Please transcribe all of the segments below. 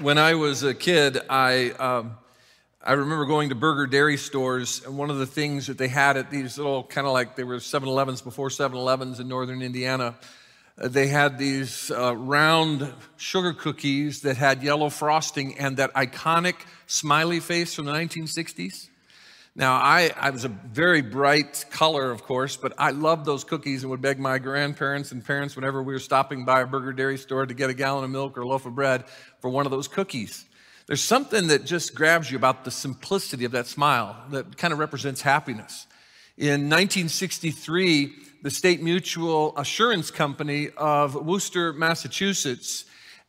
when I was a kid, I, um, I remember going to burger dairy stores, and one of the things that they had at these little kind of like they were 7 Elevens before 7 Elevens in northern Indiana, uh, they had these uh, round sugar cookies that had yellow frosting and that iconic smiley face from the 1960s. Now, I, I was a very bright color, of course, but I loved those cookies and would beg my grandparents and parents whenever we were stopping by a burger dairy store to get a gallon of milk or a loaf of bread for one of those cookies. There's something that just grabs you about the simplicity of that smile that kind of represents happiness. In 1963, the State Mutual Assurance Company of Worcester, Massachusetts,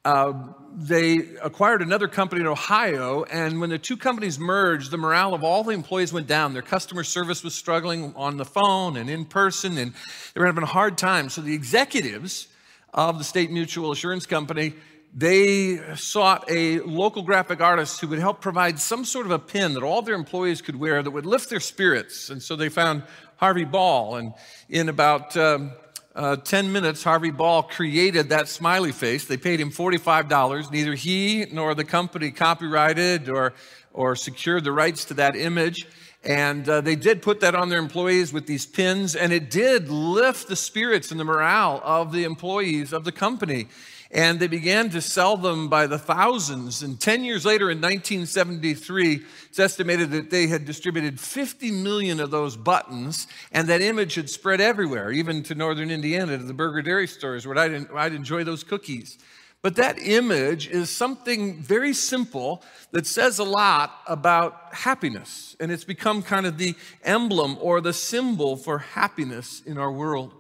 uh, they acquired another company in Ohio, and when the two companies merged, the morale of all the employees went down. Their customer service was struggling on the phone and in person, and they were having a hard time. So the executives of the State Mutual Assurance Company they sought a local graphic artist who would help provide some sort of a pin that all their employees could wear that would lift their spirits. And so they found Harvey Ball, and in about um, uh, 10 minutes, Harvey Ball created that smiley face. They paid him $45. Neither he nor the company copyrighted or, or secured the rights to that image. And uh, they did put that on their employees with these pins, and it did lift the spirits and the morale of the employees of the company. And they began to sell them by the thousands. And 10 years later, in 1973, it's estimated that they had distributed 50 million of those buttons, and that image had spread everywhere, even to northern Indiana, to the burger dairy stores where I'd, I'd enjoy those cookies. But that image is something very simple that says a lot about happiness. And it's become kind of the emblem or the symbol for happiness in our world.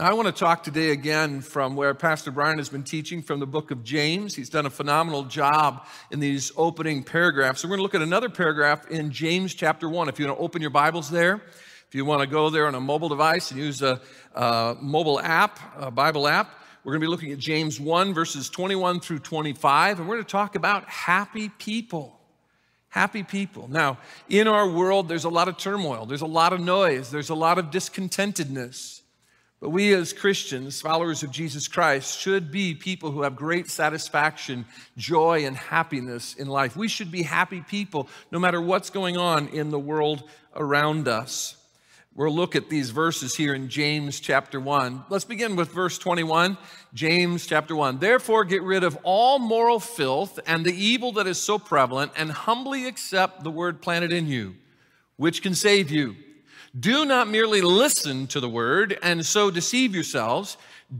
Now, I want to talk today again from where Pastor Brian has been teaching from the book of James. He's done a phenomenal job in these opening paragraphs. So, we're going to look at another paragraph in James chapter 1. If you want to open your Bibles there, if you want to go there on a mobile device and use a, a mobile app, a Bible app, we're going to be looking at James 1, verses 21 through 25, and we're going to talk about happy people. Happy people. Now, in our world, there's a lot of turmoil, there's a lot of noise, there's a lot of discontentedness. But we as Christians, followers of Jesus Christ, should be people who have great satisfaction, joy, and happiness in life. We should be happy people no matter what's going on in the world around us. We'll look at these verses here in James chapter 1. Let's begin with verse 21. James chapter 1. Therefore, get rid of all moral filth and the evil that is so prevalent, and humbly accept the word planted in you, which can save you. Do not merely listen to the word and so deceive yourselves.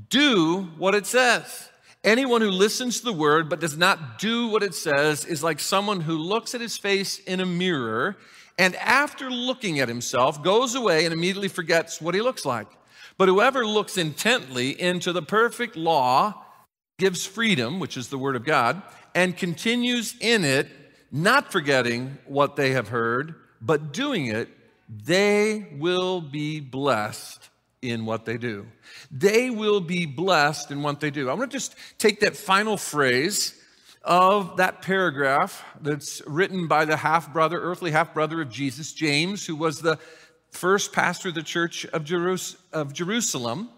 Do what it says. Anyone who listens to the word but does not do what it says is like someone who looks at his face in a mirror and after looking at himself goes away and immediately forgets what he looks like. But whoever looks intently into the perfect law gives freedom, which is the word of God, and continues in it, not forgetting what they have heard, but doing it they will be blessed in what they do. They will be blessed in what they do. I want to just take that final phrase of that paragraph that's written by the half brother, earthly half brother of Jesus, James, who was the first pastor of the church of, Jerus- of Jerusalem.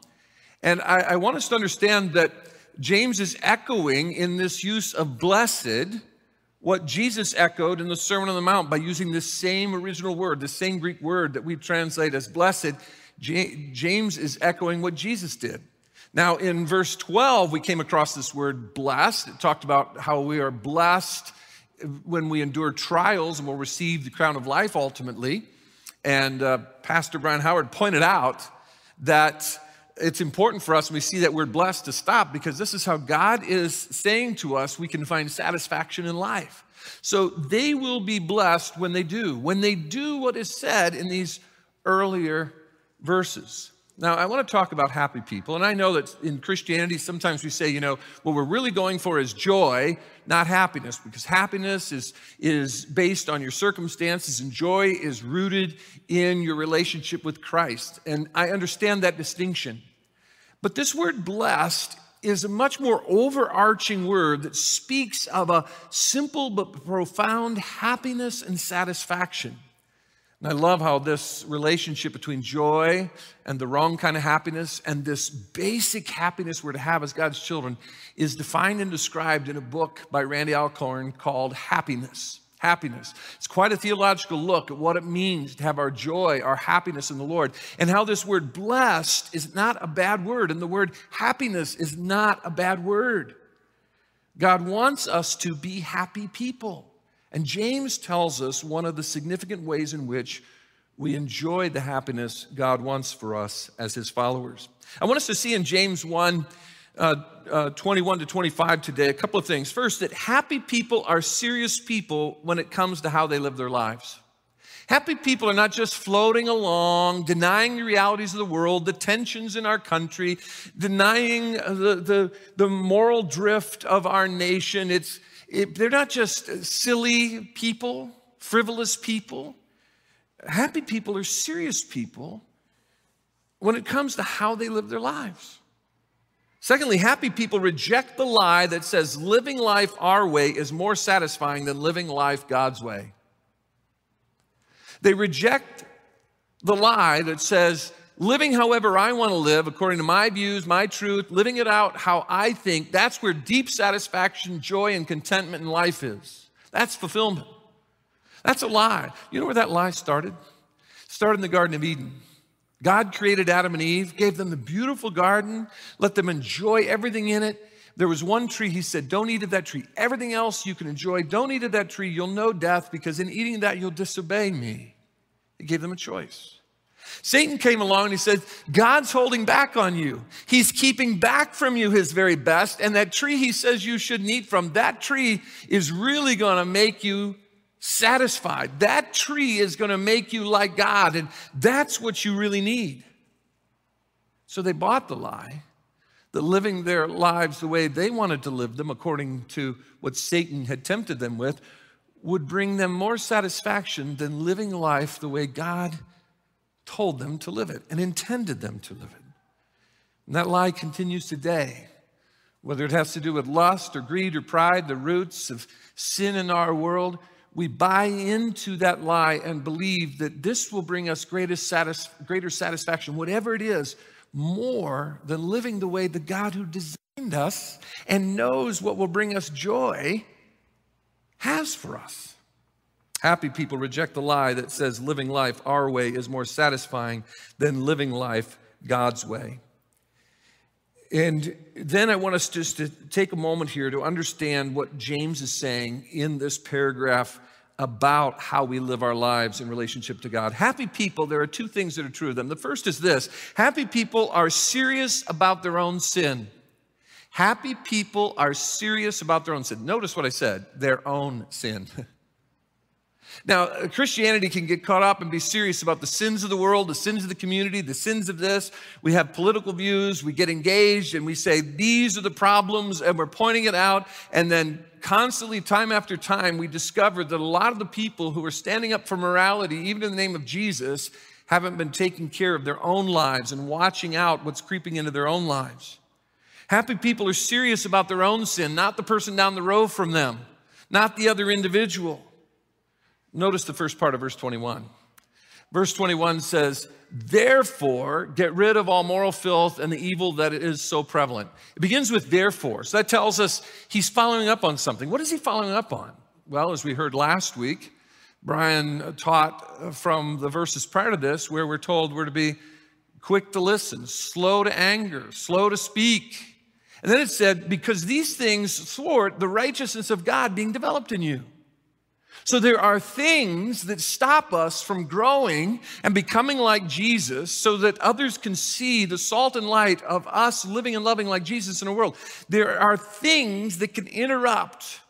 And I, I want us to understand that James is echoing in this use of blessed what Jesus echoed in the Sermon on the Mount by using the same original word, the same Greek word that we translate as blessed. James is echoing what Jesus did. Now, in verse 12, we came across this word blessed. It talked about how we are blessed when we endure trials and will receive the crown of life ultimately. And uh, Pastor Brian Howard pointed out that it's important for us we see that we're blessed to stop because this is how God is saying to us we can find satisfaction in life. So they will be blessed when they do, when they do what is said in these earlier verses. Now, I want to talk about happy people. And I know that in Christianity, sometimes we say, you know, what we're really going for is joy, not happiness, because happiness is, is based on your circumstances and joy is rooted in your relationship with Christ. And I understand that distinction. But this word blessed is a much more overarching word that speaks of a simple but profound happiness and satisfaction. And I love how this relationship between joy and the wrong kind of happiness and this basic happiness we're to have as God's children is defined and described in a book by Randy Alcorn called Happiness. Happiness. It's quite a theological look at what it means to have our joy, our happiness in the Lord, and how this word blessed is not a bad word, and the word happiness is not a bad word. God wants us to be happy people. And James tells us one of the significant ways in which we enjoy the happiness God wants for us as his followers. I want us to see in James 1 uh, uh, 21 to 25 today a couple of things. First, that happy people are serious people when it comes to how they live their lives. Happy people are not just floating along, denying the realities of the world, the tensions in our country, denying the, the, the moral drift of our nation. It's, it, they're not just silly people, frivolous people. Happy people are serious people when it comes to how they live their lives. Secondly, happy people reject the lie that says living life our way is more satisfying than living life God's way. They reject the lie that says living however I want to live, according to my views, my truth, living it out how I think, that's where deep satisfaction, joy, and contentment in life is. That's fulfillment. That's a lie. You know where that lie started? It started in the Garden of Eden. God created Adam and Eve, gave them the beautiful garden, let them enjoy everything in it. There was one tree, he said, Don't eat of that tree. Everything else you can enjoy. Don't eat of that tree. You'll know death because in eating that, you'll disobey me. He gave them a choice. Satan came along and he said, God's holding back on you. He's keeping back from you his very best. And that tree he says you shouldn't eat from, that tree is really going to make you satisfied. That tree is going to make you like God. And that's what you really need. So they bought the lie that living their lives the way they wanted to live them, according to what Satan had tempted them with, would bring them more satisfaction than living life the way God told them to live it and intended them to live it. And that lie continues today. Whether it has to do with lust or greed or pride, the roots of sin in our world, we buy into that lie and believe that this will bring us satis- greater satisfaction, whatever it is, more than living the way the God who designed us and knows what will bring us joy has for us. Happy people reject the lie that says living life our way is more satisfying than living life God's way. And then I want us just to take a moment here to understand what James is saying in this paragraph about how we live our lives in relationship to God. Happy people, there are two things that are true of them. The first is this happy people are serious about their own sin. Happy people are serious about their own sin. Notice what I said their own sin. Now, uh, Christianity can get caught up and be serious about the sins of the world, the sins of the community, the sins of this. We have political views, we get engaged, and we say, these are the problems, and we're pointing it out. And then, constantly, time after time, we discover that a lot of the people who are standing up for morality, even in the name of Jesus, haven't been taking care of their own lives and watching out what's creeping into their own lives. Happy people are serious about their own sin, not the person down the row from them, not the other individual. Notice the first part of verse 21. Verse 21 says, Therefore, get rid of all moral filth and the evil that is so prevalent. It begins with therefore. So that tells us he's following up on something. What is he following up on? Well, as we heard last week, Brian taught from the verses prior to this, where we're told we're to be quick to listen, slow to anger, slow to speak. And then it said, because these things thwart the righteousness of God being developed in you. So there are things that stop us from growing and becoming like Jesus so that others can see the salt and light of us living and loving like Jesus in the world. There are things that can interrupt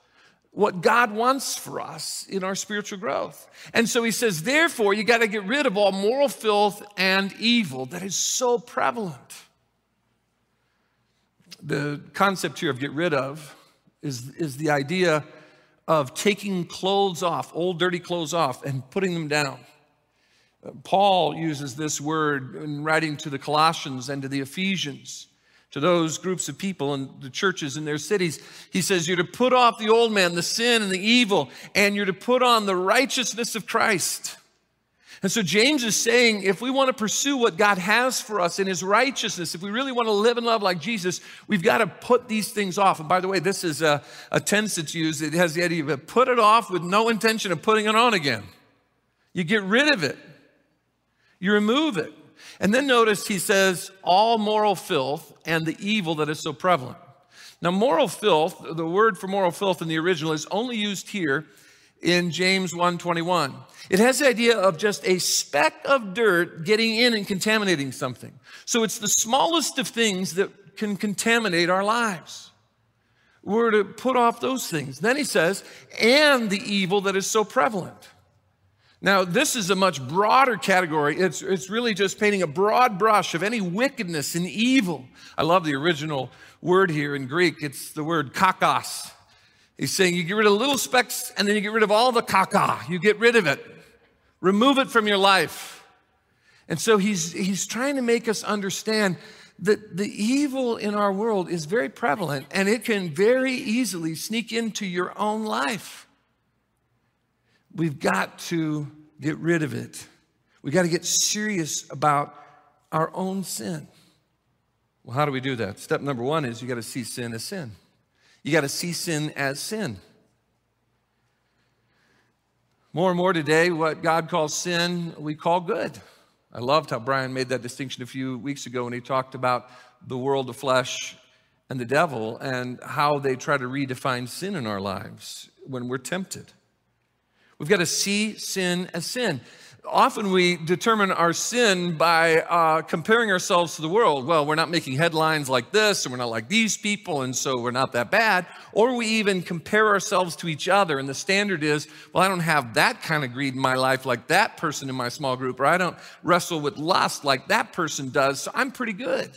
what God wants for us in our spiritual growth. And so he says, therefore, you got to get rid of all moral filth and evil that is so prevalent. The concept here of get rid of is, is the idea of taking clothes off, old dirty clothes off, and putting them down. Uh, Paul uses this word in writing to the Colossians and to the Ephesians, to those groups of people and the churches in their cities. He says, You're to put off the old man, the sin and the evil, and you're to put on the righteousness of Christ. And so James is saying if we want to pursue what God has for us in his righteousness, if we really want to live and love like Jesus, we've got to put these things off. And by the way, this is a, a tense that's used. It has the idea of put it off with no intention of putting it on again. You get rid of it, you remove it. And then notice he says, all moral filth and the evil that is so prevalent. Now, moral filth, the word for moral filth in the original is only used here in James 1:21. It has the idea of just a speck of dirt getting in and contaminating something. So it's the smallest of things that can contaminate our lives. We're to put off those things. Then he says, and the evil that is so prevalent. Now, this is a much broader category. It's, it's really just painting a broad brush of any wickedness and evil. I love the original word here in Greek. It's the word kakos. He's saying you get rid of little specks and then you get rid of all the caca. You get rid of it. Remove it from your life. And so he's, he's trying to make us understand that the evil in our world is very prevalent and it can very easily sneak into your own life. We've got to get rid of it. We've got to get serious about our own sin. Well, how do we do that? Step number one is you got to see sin as sin. You got to see sin as sin. More and more today, what God calls sin, we call good. I loved how Brian made that distinction a few weeks ago when he talked about the world of flesh and the devil and how they try to redefine sin in our lives when we're tempted. We've got to see sin as sin. Often we determine our sin by uh, comparing ourselves to the world. Well, we're not making headlines like this, and we're not like these people, and so we're not that bad. Or we even compare ourselves to each other, and the standard is, well, I don't have that kind of greed in my life like that person in my small group, or I don't wrestle with lust like that person does, so I'm pretty good.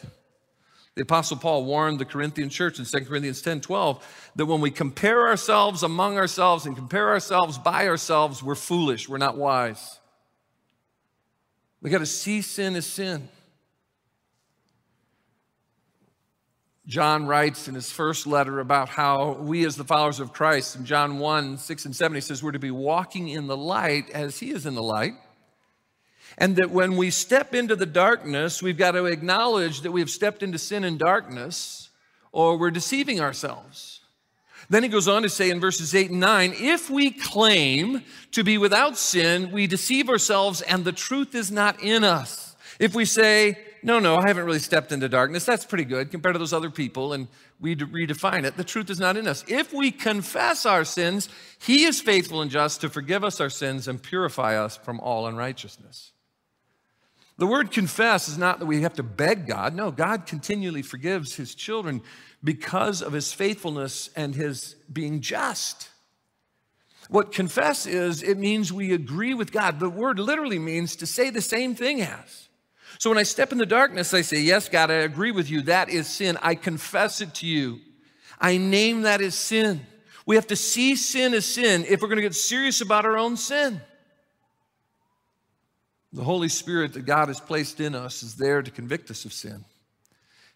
The Apostle Paul warned the Corinthian church in 2 Corinthians 10 12 that when we compare ourselves among ourselves and compare ourselves by ourselves, we're foolish, we're not wise. We got to see sin as sin. John writes in his first letter about how we, as the followers of Christ, in John 1 6 and 7, he says, We're to be walking in the light as he is in the light. And that when we step into the darkness, we've got to acknowledge that we have stepped into sin and darkness, or we're deceiving ourselves. Then he goes on to say in verses 8 and 9 if we claim to be without sin, we deceive ourselves and the truth is not in us. If we say, no, no, I haven't really stepped into darkness, that's pretty good compared to those other people, and we redefine it, the truth is not in us. If we confess our sins, he is faithful and just to forgive us our sins and purify us from all unrighteousness. The word confess is not that we have to beg God. No, God continually forgives his children because of his faithfulness and his being just. What confess is, it means we agree with God. The word literally means to say the same thing as. So when I step in the darkness, I say, Yes, God, I agree with you. That is sin. I confess it to you. I name that as sin. We have to see sin as sin if we're going to get serious about our own sin. The Holy Spirit that God has placed in us is there to convict us of sin.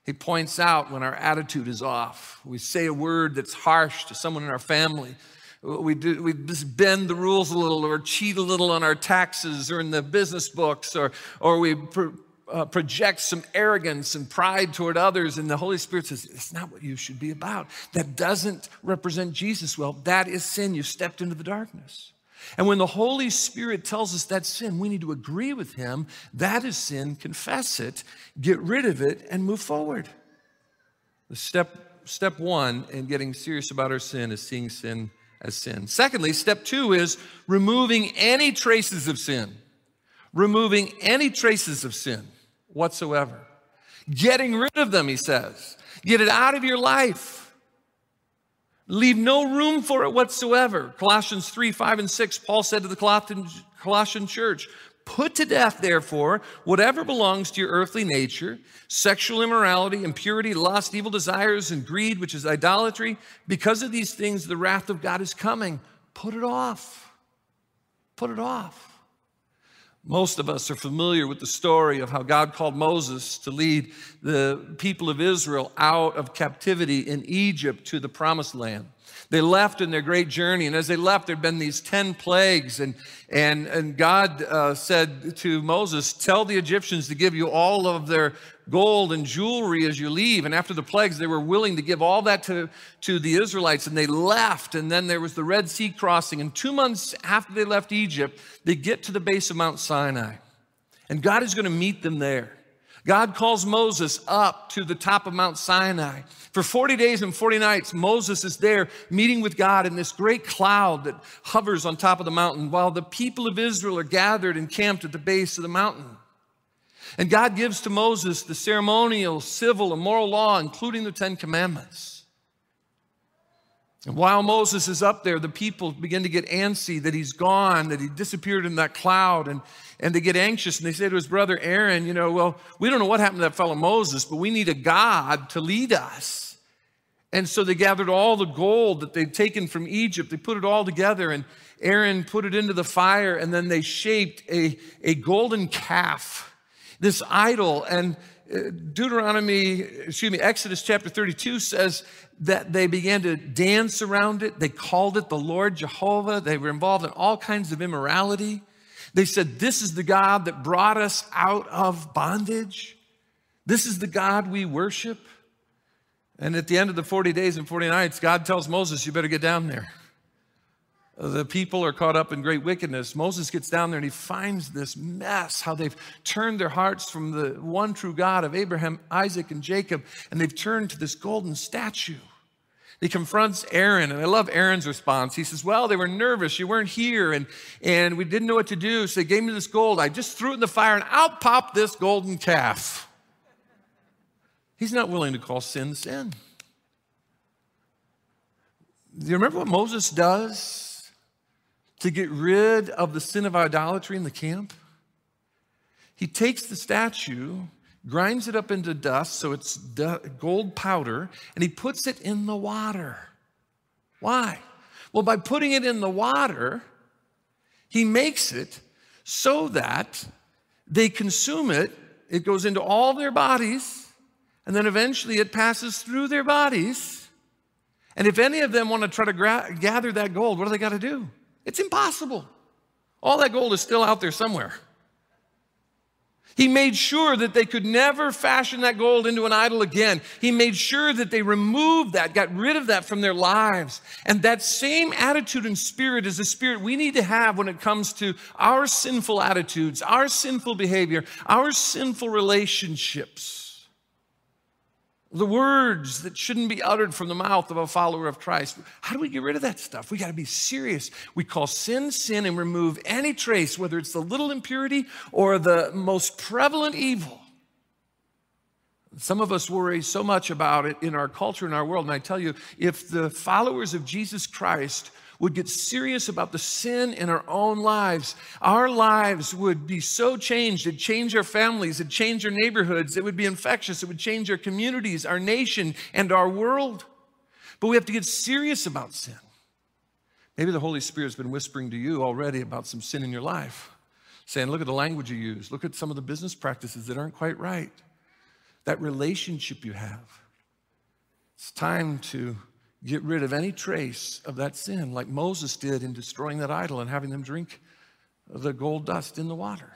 He points out when our attitude is off. We say a word that's harsh to someone in our family. We, do, we just bend the rules a little or cheat a little on our taxes or in the business books or, or we pro, uh, project some arrogance and pride toward others. And the Holy Spirit says, It's not what you should be about. That doesn't represent Jesus well. That is sin. You stepped into the darkness. And when the Holy Spirit tells us that's sin, we need to agree with Him. That is sin, confess it, get rid of it, and move forward. The step, step one in getting serious about our sin is seeing sin as sin. Secondly, step two is removing any traces of sin. Removing any traces of sin whatsoever. Getting rid of them, he says. Get it out of your life. Leave no room for it whatsoever. Colossians 3 5 and 6, Paul said to the Colossian church, Put to death, therefore, whatever belongs to your earthly nature sexual immorality, impurity, lust, evil desires, and greed, which is idolatry. Because of these things, the wrath of God is coming. Put it off. Put it off. Most of us are familiar with the story of how God called Moses to lead the people of Israel out of captivity in Egypt to the promised land. They left in their great journey, and as they left, there'd been these 10 plagues. And, and, and God uh, said to Moses, Tell the Egyptians to give you all of their gold and jewelry as you leave. And after the plagues, they were willing to give all that to, to the Israelites, and they left. And then there was the Red Sea crossing. And two months after they left Egypt, they get to the base of Mount Sinai. And God is going to meet them there. God calls Moses up to the top of Mount Sinai. For 40 days and 40 nights, Moses is there meeting with God in this great cloud that hovers on top of the mountain while the people of Israel are gathered and camped at the base of the mountain. And God gives to Moses the ceremonial, civil, and moral law, including the Ten Commandments. And while Moses is up there, the people begin to get antsy that he's gone, that he disappeared in that cloud, and, and they get anxious. And they say to his brother Aaron, You know, well, we don't know what happened to that fellow Moses, but we need a God to lead us. And so they gathered all the gold that they'd taken from Egypt, they put it all together, and Aaron put it into the fire, and then they shaped a, a golden calf, this idol. And Deuteronomy, excuse me, Exodus chapter 32 says that they began to dance around it. They called it the Lord Jehovah. They were involved in all kinds of immorality. They said, This is the God that brought us out of bondage. This is the God we worship. And at the end of the 40 days and 40 nights, God tells Moses, You better get down there. The people are caught up in great wickedness. Moses gets down there and he finds this mess how they've turned their hearts from the one true God of Abraham, Isaac, and Jacob, and they've turned to this golden statue. He confronts Aaron, and I love Aaron's response. He says, Well, they were nervous. You weren't here, and, and we didn't know what to do. So they gave me this gold. I just threw it in the fire, and out popped this golden calf. He's not willing to call sin sin. Do you remember what Moses does to get rid of the sin of idolatry in the camp? He takes the statue grinds it up into dust so it's gold powder, and he puts it in the water. Why? Well, by putting it in the water, he makes it so that they consume it, it goes into all their bodies, and then eventually it passes through their bodies. And if any of them want to try to gather that gold, what do they got to do? It's impossible. All that gold is still out there somewhere. He made sure that they could never fashion that gold into an idol again. He made sure that they removed that, got rid of that from their lives. And that same attitude and spirit is the spirit we need to have when it comes to our sinful attitudes, our sinful behavior, our sinful relationships the words that shouldn't be uttered from the mouth of a follower of Christ. How do we get rid of that stuff? We got to be serious. We call sin sin and remove any trace, whether it's the little impurity or the most prevalent evil. Some of us worry so much about it in our culture, in our world. And I tell you, if the followers of Jesus Christ would get serious about the sin in our own lives, our lives would be so changed. It'd change our families, it'd change our neighborhoods, it would be infectious, it would change our communities, our nation, and our world. But we have to get serious about sin. Maybe the Holy Spirit's been whispering to you already about some sin in your life, saying, Look at the language you use, look at some of the business practices that aren't quite right, that relationship you have. It's time to get rid of any trace of that sin, like Moses did in destroying that idol and having them drink the gold dust in the water.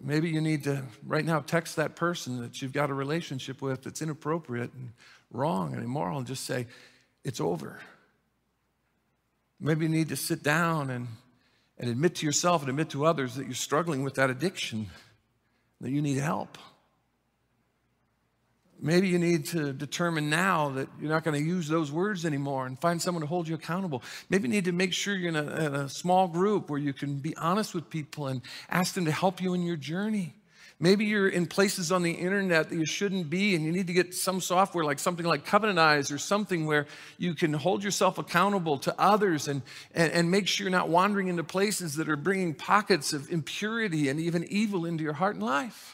Maybe you need to right now text that person that you've got a relationship with that's inappropriate and wrong and immoral and just say, it's over. Maybe you need to sit down and, and admit to yourself and admit to others that you're struggling with that addiction, that you need help. Maybe you need to determine now that you're not going to use those words anymore and find someone to hold you accountable. Maybe you need to make sure you're in a, in a, small group where you can be honest with people and ask them to help you in your journey. Maybe you're in places on the internet that you shouldn't be, and you need to get some software like something like Covenant Eyes or something where you can hold yourself accountable to others and, and, and make sure you're not wandering into places that are bringing pockets of impurity and even evil into your heart and life.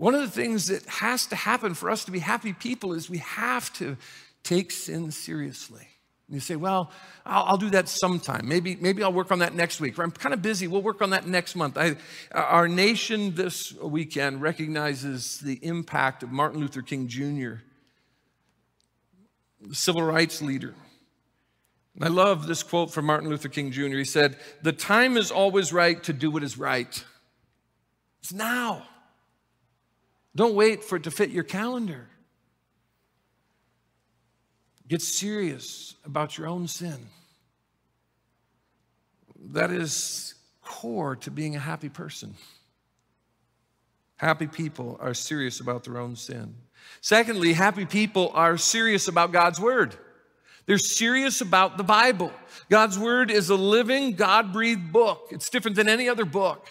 One of the things that has to happen for us to be happy people is we have to take sin seriously. And you say, well, I'll, I'll, do that sometime. Maybe, maybe I'll work on that next week. Or I'm kind of busy. We'll work on that next month. I, our nation this weekend recognizes the impact of Martin Luther King Jr. The civil rights leader. I love this quote from Martin Luther King Jr. He said, The time is always right to do what is right. It's now. Don't wait for it to fit your calendar. Get serious about your own sin. That is core to being a happy person. Happy people are serious about their own sin. Secondly, happy people are serious about God's word. They're serious about the Bible. God's word is a living, God breathed book. It's different than any other book.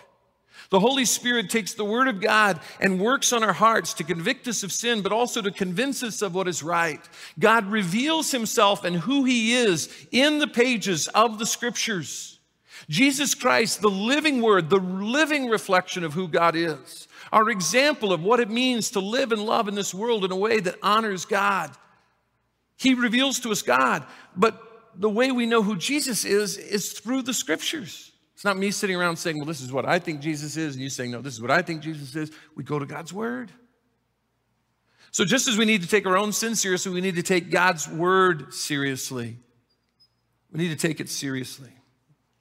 The Holy Spirit takes the Word of God and works on our hearts to convict us of sin, but also to convince us of what is right. God reveals Himself and who He is in the pages of the Scriptures. Jesus Christ, the living Word, the living reflection of who God is, our example of what it means to live and love in this world in a way that honors God. He reveals to us God, but the way we know who Jesus is is through the Scriptures. It's not me sitting around saying, well, this is what I think Jesus is, and you saying, no, this is what I think Jesus is. We go to God's Word. So, just as we need to take our own sin seriously, we need to take God's Word seriously. We need to take it seriously.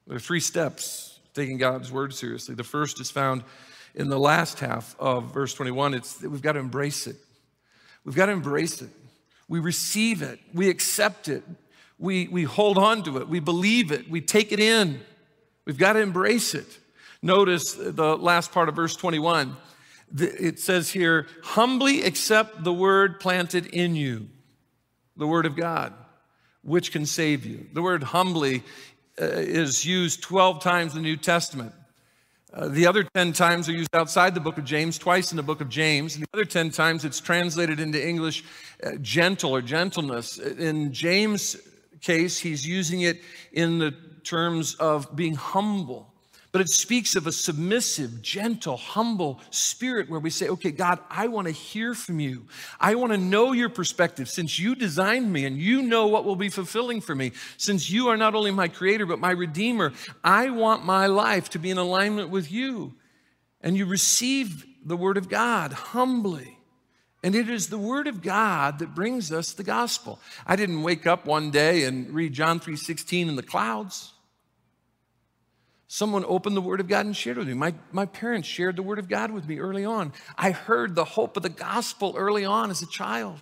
There are three steps taking God's Word seriously. The first is found in the last half of verse 21. It's we've got to embrace it. We've got to embrace it. We receive it, we accept it, we, we hold on to it, we believe it, we take it in. We've got to embrace it. Notice the last part of verse 21. It says here, humbly accept the word planted in you, the word of God, which can save you. The word humbly uh, is used 12 times in the New Testament. Uh, the other 10 times are used outside the book of James, twice in the book of James. And the other 10 times it's translated into English uh, gentle or gentleness. In James' case, he's using it in the terms of being humble. But it speaks of a submissive, gentle, humble spirit where we say, okay, God, I want to hear from you. I want to know your perspective since you designed me and you know what will be fulfilling for me. Since you are not only my creator, but my redeemer, I want my life to be in alignment with you. And you receive the word of God humbly. And it is the word of God that brings us the gospel. I didn't wake up one day and read John 3:16 in the clouds. Someone opened the Word of God and shared with me. My, my parents shared the Word of God with me early on. I heard the hope of the gospel early on as a child.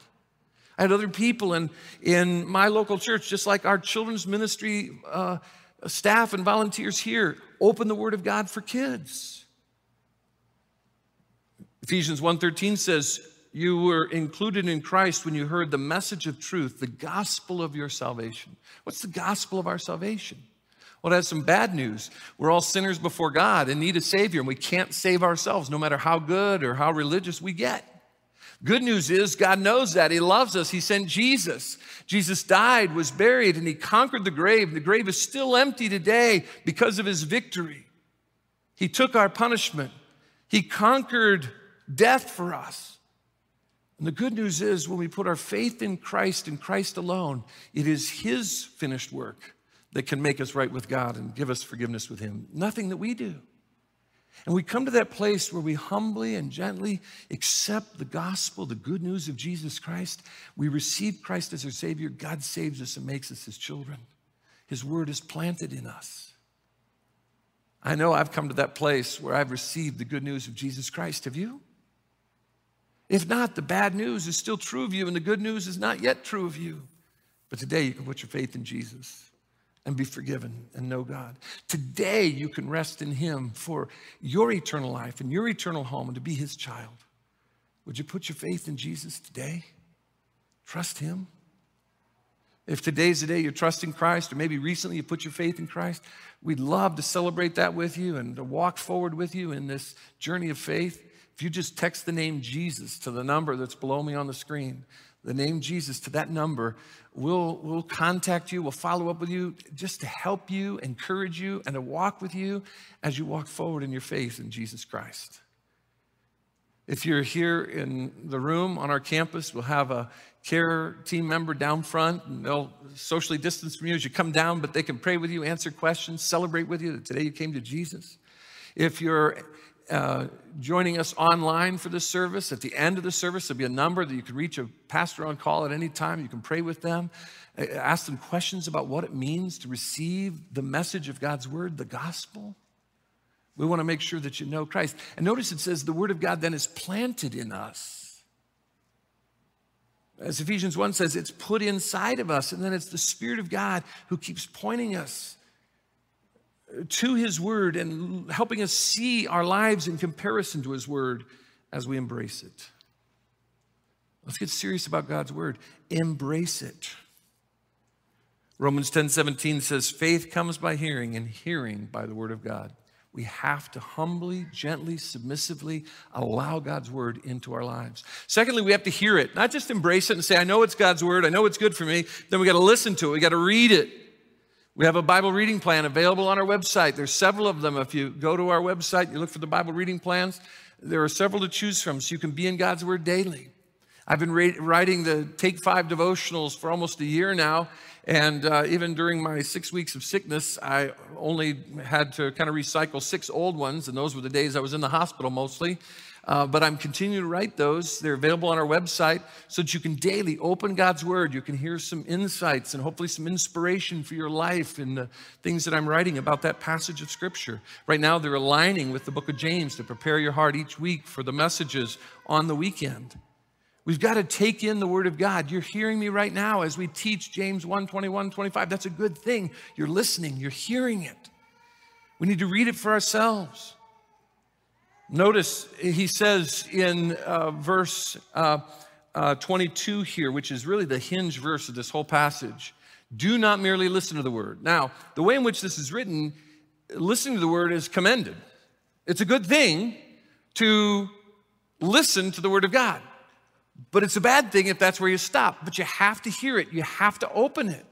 I had other people in, in my local church, just like our children's ministry uh, staff and volunteers here, open the Word of God for kids. Ephesians 1:13 says, "You were included in Christ when you heard the message of truth, the gospel of your salvation." What's the gospel of our salvation? Well, that's some bad news. We're all sinners before God and need a Savior, and we can't save ourselves no matter how good or how religious we get. Good news is God knows that. He loves us. He sent Jesus. Jesus died, was buried, and He conquered the grave. The grave is still empty today because of His victory. He took our punishment, He conquered death for us. And the good news is when we put our faith in Christ and Christ alone, it is His finished work that can make us right with God and give us forgiveness with Him. Nothing that we do. And we come to that place where we humbly and gently accept the gospel, the good news of Jesus Christ. We receive Christ as our Savior. God saves us and makes us His children. His word is planted in us. I know I've come to that place where I've received the good news of Jesus Christ. Have you? If not, the bad news is still true of you, and the good news is not yet true of you. But today you can put your faith in Jesus and be forgiven and know God. Today, you can rest in Him for your eternal life and your eternal home and to be His child. Would you put your faith in Jesus today? Trust Him. If today's the day you're trusting Christ, or maybe recently you put your faith in Christ, we'd love to celebrate that with you and to walk forward with you in this journey of faith. If you just text the name Jesus to the number that's below me on the screen, the name Jesus to that number, we'll, we'll contact you, we'll follow up with you just to help you, encourage you, and to walk with you as you walk forward in your faith in Jesus Christ. If you're here in the room on our campus, we'll have a care team member down front, and they'll socially distance from you as you come down, but they can pray with you, answer questions, celebrate with you that today you came to Jesus. If you're uh, joining us online for this service, at the end of the service, there'll be a number that you can reach a pastor on call at any time. You can pray with them, ask them questions about what it means to receive the message of God's word, the gospel. We want to make sure that you know Christ. And notice it says the word of God then is planted in us. As Ephesians 1 says, it's put inside of us, and then it's the Spirit of God who keeps pointing us to His Word and helping us see our lives in comparison to His Word as we embrace it. Let's get serious about God's Word. Embrace it. Romans 10 17 says, Faith comes by hearing, and hearing by the Word of God. We have to humbly, gently, submissively allow God's word into our lives. Secondly, we have to hear it, not just embrace it and say, I know it's God's word, I know it's good for me. Then we got to listen to it, we got to read it. We have a Bible reading plan available on our website. There's several of them. If you go to our website, you look for the Bible reading plans, there are several to choose from so you can be in God's Word daily. I've been writing the Take Five devotionals for almost a year now, and uh, even during my six weeks of sickness, I only had to kind of recycle six old ones, and those were the days I was in the hospital mostly. Uh, but I'm continuing to write those. They're available on our website so that you can daily open God's Word. You can hear some insights and hopefully some inspiration for your life in the things that I'm writing about that passage of Scripture. Right now, they're aligning with the book of James to prepare your heart each week for the messages on the weekend. We've got to take in the Word of God. You're hearing me right now as we teach James 1 21, 25. That's a good thing. You're listening, you're hearing it. We need to read it for ourselves. Notice he says in uh, verse uh, uh, 22 here, which is really the hinge verse of this whole passage do not merely listen to the word. Now, the way in which this is written, listening to the word is commended. It's a good thing to listen to the word of God, but it's a bad thing if that's where you stop. But you have to hear it, you have to open it.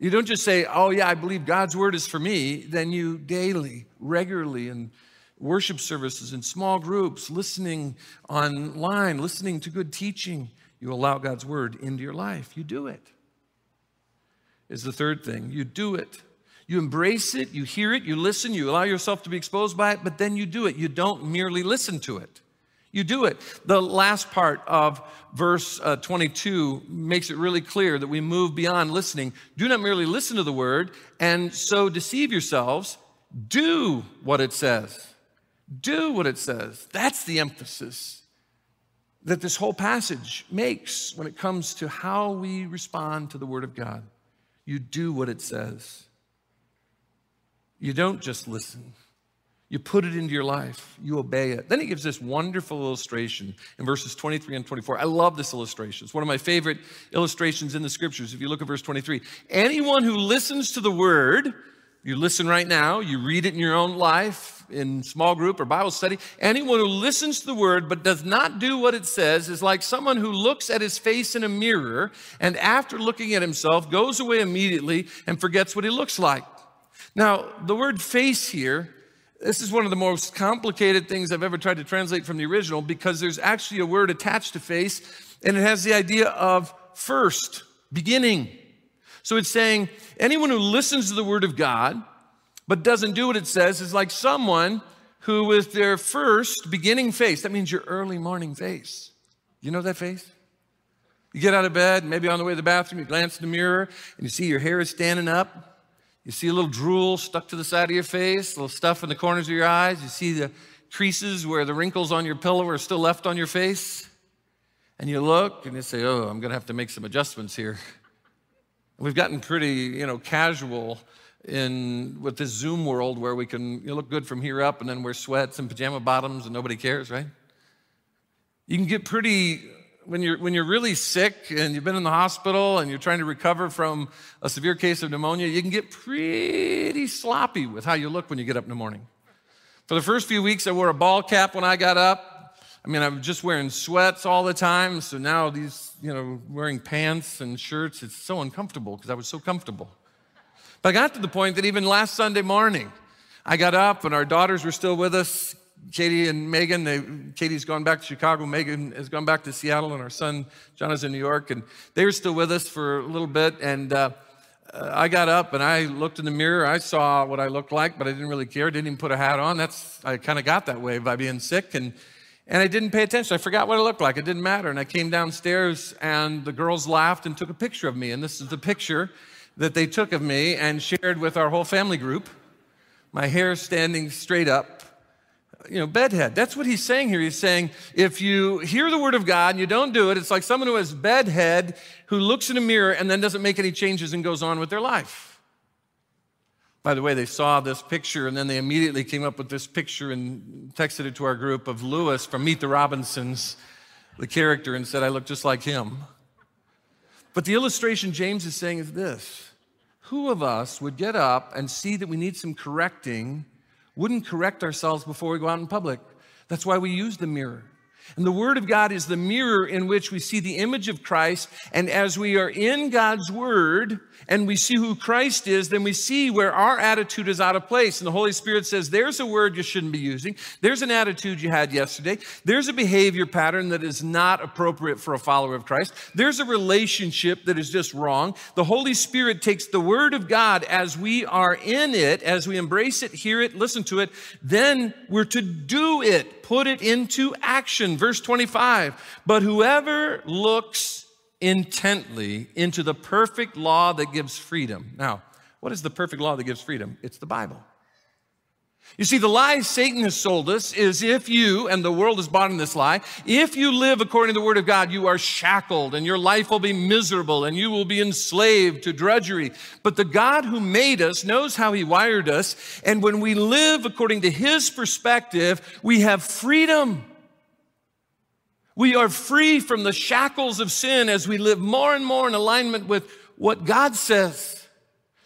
You don't just say, Oh, yeah, I believe God's word is for me. Then you daily, regularly, and worship services in small groups, listening online, listening to good teaching. You allow God's word into your life. You do it. Is the third thing. You do it. You embrace it, you hear it, you listen, you allow yourself to be exposed by it, but then you do it. You don't merely listen to it. You do it. The last part of verse uh, 22 makes it really clear that we move beyond listening. Do not merely listen to the word and so deceive yourselves, do what it says. Do what it says. That's the emphasis that this whole passage makes when it comes to how we respond to the Word of God. You do what it says. You don't just listen. You put it into your life. You obey it. Then he gives this wonderful illustration in verses 23 and 24. I love this illustration. It's one of my favorite illustrations in the scriptures. If you look at verse 23, anyone who listens to the word, you listen right now, you read it in your own life, in small group or Bible study, anyone who listens to the word but does not do what it says is like someone who looks at his face in a mirror and after looking at himself goes away immediately and forgets what he looks like. Now, the word face here, this is one of the most complicated things I've ever tried to translate from the original because there's actually a word attached to face and it has the idea of first, beginning. So it's saying anyone who listens to the word of God but doesn't do what it says is like someone who, with their first beginning face, that means your early morning face. You know that face? You get out of bed, maybe on the way to the bathroom, you glance in the mirror, and you see your hair is standing up. You see a little drool stuck to the side of your face, little stuff in the corners of your eyes. You see the creases where the wrinkles on your pillow are still left on your face. And you look and you say, Oh, I'm going to have to make some adjustments here. We've gotten pretty, you know, casual in with this Zoom world where we can you look good from here up and then wear sweats and pajama bottoms and nobody cares, right? You can get pretty when you're when you're really sick and you've been in the hospital and you're trying to recover from a severe case of pneumonia, you can get pretty sloppy with how you look when you get up in the morning. For the first few weeks, I wore a ball cap when I got up. I mean, I'm just wearing sweats all the time. So now these, you know, wearing pants and shirts, it's so uncomfortable because I was so comfortable. But I got to the point that even last Sunday morning, I got up and our daughters were still with us. Katie and Megan, they, Katie's gone back to Chicago. Megan has gone back to Seattle, and our son John is in New York. And they were still with us for a little bit. And uh, I got up and I looked in the mirror. I saw what I looked like, but I didn't really care. Didn't even put a hat on. That's I kind of got that way by being sick and and I didn't pay attention. I forgot what I looked like. It didn't matter. And I came downstairs and the girls laughed and took a picture of me. And this is the picture that they took of me and shared with our whole family group. My hair standing straight up, you know, bedhead. That's what he's saying here. He's saying if you hear the word of God and you don't do it, it's like someone who has bedhead who looks in a mirror and then doesn't make any changes and goes on with their life. By the way, they saw this picture and then they immediately came up with this picture and texted it to our group of Lewis from Meet the Robinsons, the character, and said, I look just like him. But the illustration James is saying is this Who of us would get up and see that we need some correcting, wouldn't correct ourselves before we go out in public? That's why we use the mirror. And the Word of God is the mirror in which we see the image of Christ. And as we are in God's Word and we see who Christ is, then we see where our attitude is out of place. And the Holy Spirit says, There's a word you shouldn't be using. There's an attitude you had yesterday. There's a behavior pattern that is not appropriate for a follower of Christ. There's a relationship that is just wrong. The Holy Spirit takes the Word of God as we are in it, as we embrace it, hear it, listen to it, then we're to do it put it into action. Verse 25, but whoever looks intently into the perfect law that gives freedom. Now, what is the perfect law that gives freedom? It's the Bible. You see, the lie Satan has sold us is if you, and the world is bought in this lie, if you live according to the word of God, you are shackled and your life will be miserable and you will be enslaved to drudgery. But the God who made us knows how he wired us. And when we live according to his perspective, we have freedom. We are free from the shackles of sin as we live more and more in alignment with what God says.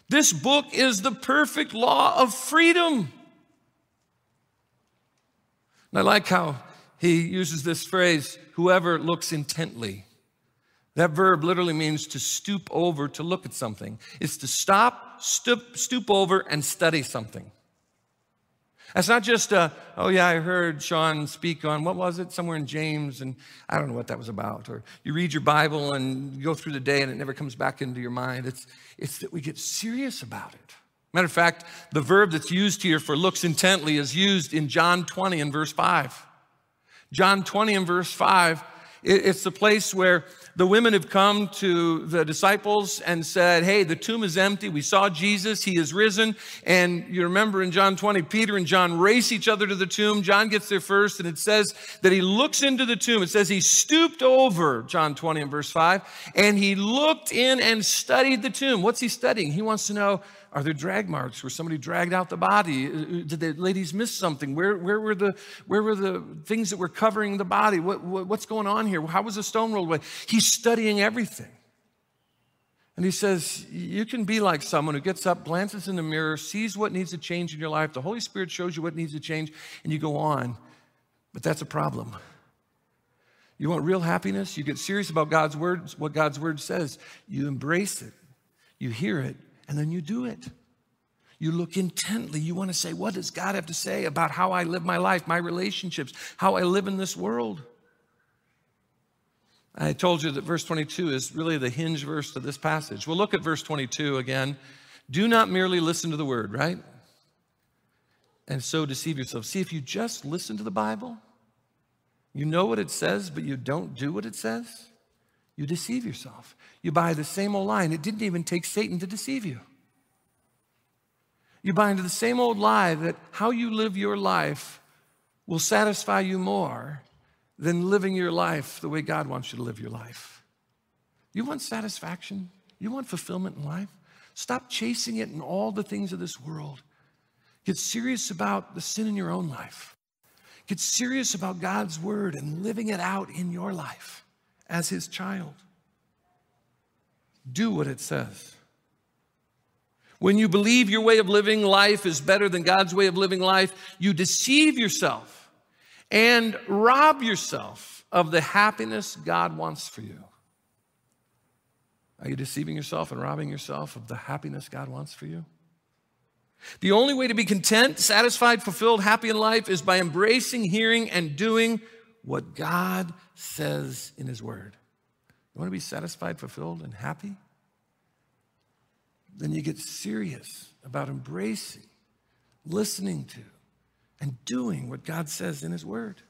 This book is the perfect law of freedom. And I like how he uses this phrase, whoever looks intently. That verb literally means to stoop over to look at something. It's to stop, stoop, stoop over, and study something. That's not just a, oh yeah, I heard Shawn speak on, what was it, somewhere in James, and I don't know what that was about. Or you read your Bible and you go through the day and it never comes back into your mind. It's, it's that we get serious about it. Matter of fact, the verb that's used here for looks intently is used in John 20 and verse 5. John 20 and verse 5, it's the place where the women have come to the disciples and said, Hey, the tomb is empty. We saw Jesus. He is risen. And you remember in John 20, Peter and John race each other to the tomb. John gets there first, and it says that he looks into the tomb. It says he stooped over, John 20 and verse 5, and he looked in and studied the tomb. What's he studying? He wants to know are there drag marks where somebody dragged out the body? Uh, uh, did the ladies miss something? Where, where, were, the, where were the things that were covering the body? What, what, what's going on here? How was the stone rolled away? He's studying everything. And he says, You can be like someone who gets up, glances in the mirror, sees what needs to change in your life. The Holy Spirit shows you what needs to change, and you go on. But that's a problem. You want real happiness? You get serious about God's word, what God's word says. You embrace it, you hear it, and then you do it. You look intently. You want to say, What does God have to say about how I live my life, my relationships, how I live in this world? I told you that verse 22 is really the hinge verse to this passage. We'll look at verse 22 again. Do not merely listen to the word, right? And so deceive yourself. See, if you just listen to the Bible, you know what it says, but you don't do what it says, you deceive yourself. You buy the same old lie, and it didn't even take Satan to deceive you. You buy into the same old lie that how you live your life will satisfy you more than living your life the way God wants you to live your life. You want satisfaction? You want fulfillment in life? Stop chasing it in all the things of this world. Get serious about the sin in your own life. Get serious about God's word and living it out in your life as his child. Do what it says. When you believe your way of living life is better than God's way of living life, you deceive yourself and rob yourself of the happiness God wants for you. Are you deceiving yourself and robbing yourself of the happiness God wants for you? The only way to be content, satisfied, fulfilled, happy in life is by embracing, hearing, and doing what God says in His Word. You want to be satisfied, fulfilled, and happy? then you get serious about embracing, listening to, and doing what God says in His Word.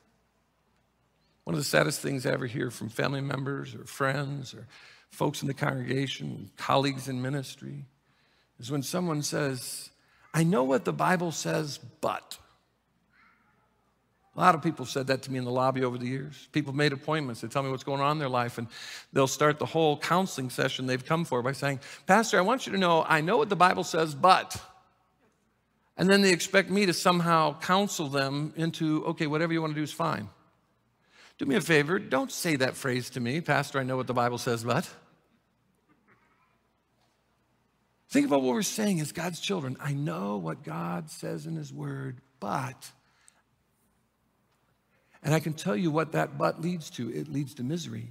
One of the saddest things I ever hear from family members or friends or folks in the congregation, colleagues in ministry, is when someone says, I know what the Bible says, but. A lot of people said that to me in the lobby over the years. People made appointments. They tell me what's going on in their life, and they'll start the whole counseling session they've come for by saying, Pastor, I want you to know I know what the Bible says, but. And then they expect me to somehow counsel them into, okay, whatever you want to do is fine. Do me a favor, don't say that phrase to me, Pastor, I know what the Bible says, but. Think about what we're saying as God's children. I know what God says in His Word, but and I can tell you what that but leads to it leads to misery.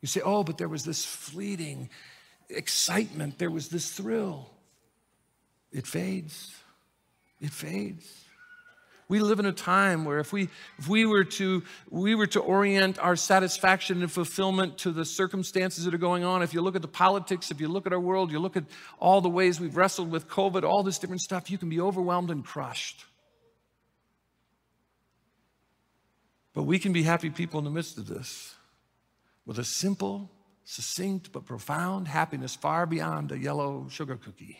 You say, oh, but there was this fleeting excitement, there was this thrill. It fades. It fades. We live in a time where if we, if we, were to, we were to orient our satisfaction and fulfillment to the circumstances that are going on, if you look at the politics, if you look at our world, you look at all the ways we've wrestled with COVID, all this different stuff, you can be overwhelmed and crushed. But we can be happy people in the midst of this with a simple, succinct, but profound happiness far beyond a yellow sugar cookie,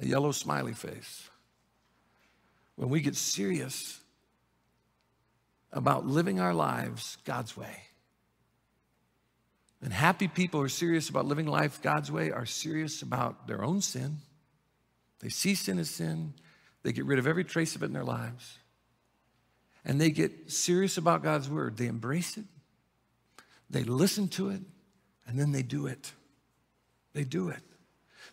a yellow smiley face. When we get serious about living our lives God's way. And happy people who are serious about living life God's way are serious about their own sin. They see sin as sin, they get rid of every trace of it in their lives and they get serious about God's word. They embrace it, they listen to it, and then they do it. They do it.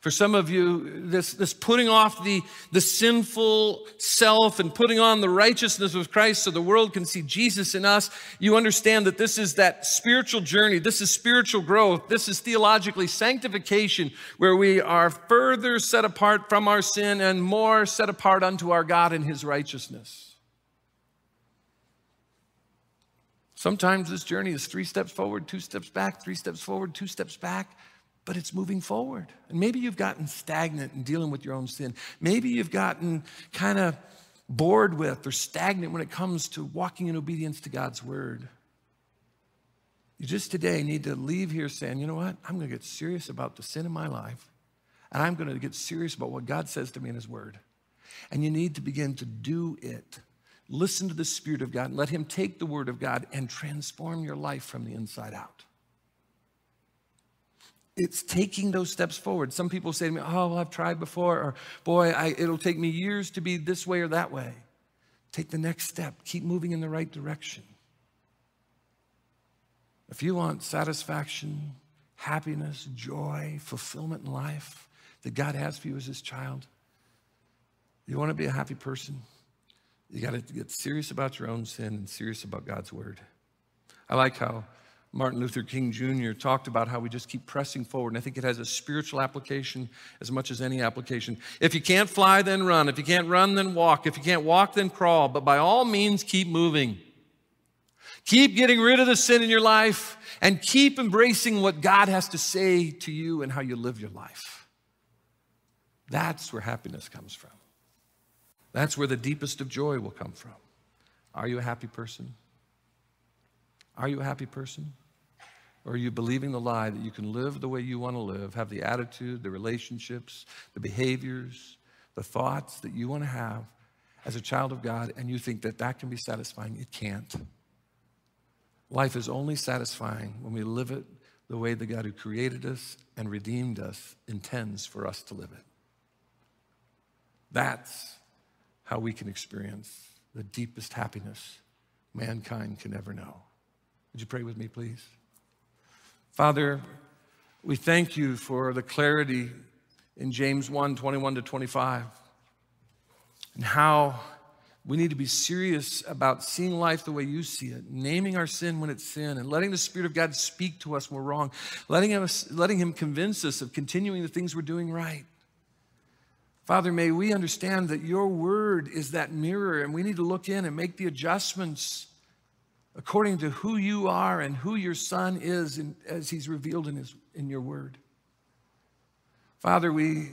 For some of you, this, this putting off the, the sinful self and putting on the righteousness of Christ so the world can see Jesus in us, you understand that this is that spiritual journey. This is spiritual growth. This is theologically sanctification, where we are further set apart from our sin and more set apart unto our God in his righteousness. Sometimes this journey is three steps forward, two steps back, three steps forward, two steps back, but it's moving forward. And maybe you've gotten stagnant in dealing with your own sin. Maybe you've gotten kind of bored with or stagnant when it comes to walking in obedience to God's word. You just today need to leave here saying, you know what? I'm going to get serious about the sin in my life, and I'm going to get serious about what God says to me in His word. And you need to begin to do it. Listen to the Spirit of God. and Let Him take the Word of God and transform your life from the inside out. It's taking those steps forward. Some people say to me, Oh, well, I've tried before, or Boy, I, it'll take me years to be this way or that way. Take the next step, keep moving in the right direction. If you want satisfaction, happiness, joy, fulfillment in life that God has for you as His child, you want to be a happy person. You got to get serious about your own sin and serious about God's word. I like how Martin Luther King Jr. talked about how we just keep pressing forward. And I think it has a spiritual application as much as any application. If you can't fly, then run. If you can't run, then walk. If you can't walk, then crawl. But by all means, keep moving. Keep getting rid of the sin in your life and keep embracing what God has to say to you and how you live your life. That's where happiness comes from. That's where the deepest of joy will come from. Are you a happy person? Are you a happy person? Or are you believing the lie that you can live the way you want to live, have the attitude, the relationships, the behaviors, the thoughts that you want to have as a child of God, and you think that that can be satisfying? It can't. Life is only satisfying when we live it the way the God who created us and redeemed us intends for us to live it. That's how we can experience the deepest happiness mankind can ever know. Would you pray with me, please? Father, we thank you for the clarity in James 1 21 to 25, and how we need to be serious about seeing life the way you see it, naming our sin when it's sin, and letting the Spirit of God speak to us when we're wrong, letting, us, letting Him convince us of continuing the things we're doing right. Father, may we understand that your word is that mirror, and we need to look in and make the adjustments according to who you are and who your son is in, as he's revealed in, his, in your word. Father, we,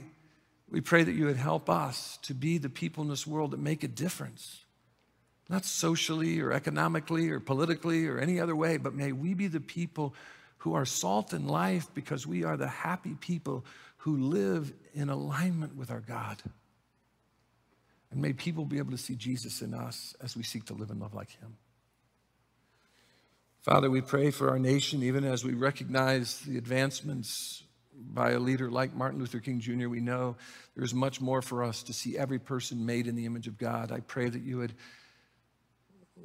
we pray that you would help us to be the people in this world that make a difference. Not socially or economically or politically or any other way, but may we be the people who are salt in life because we are the happy people who live in alignment with our God. And may people be able to see Jesus in us as we seek to live and love like him. Father, we pray for our nation, even as we recognize the advancements by a leader like Martin Luther King Jr., we know there's much more for us to see every person made in the image of God. I pray that you would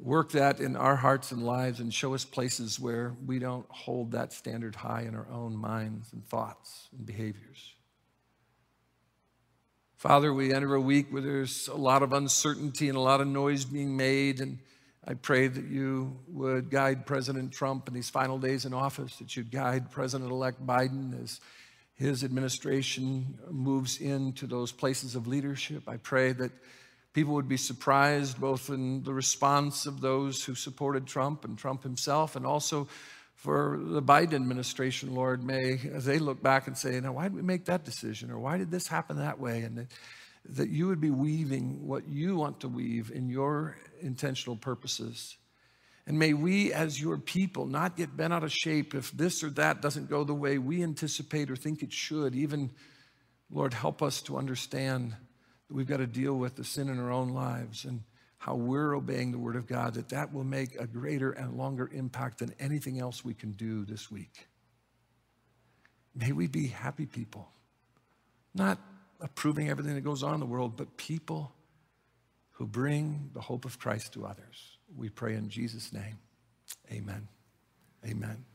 work that in our hearts and lives and show us places where we don't hold that standard high in our own minds and thoughts and behaviors. Father, we enter a week where there's a lot of uncertainty and a lot of noise being made. And I pray that you would guide President Trump in these final days in office, that you'd guide President elect Biden as his administration moves into those places of leadership. I pray that people would be surprised both in the response of those who supported Trump and Trump himself, and also for the Biden administration, Lord, may, as they look back and say, now, why did we make that decision? Or why did this happen that way? And that, that you would be weaving what you want to weave in your intentional purposes. And may we, as your people, not get bent out of shape if this or that doesn't go the way we anticipate or think it should. Even, Lord, help us to understand that we've got to deal with the sin in our own lives and how we're obeying the word of God, that that will make a greater and longer impact than anything else we can do this week. May we be happy people, not approving everything that goes on in the world, but people who bring the hope of Christ to others. We pray in Jesus' name. Amen. Amen.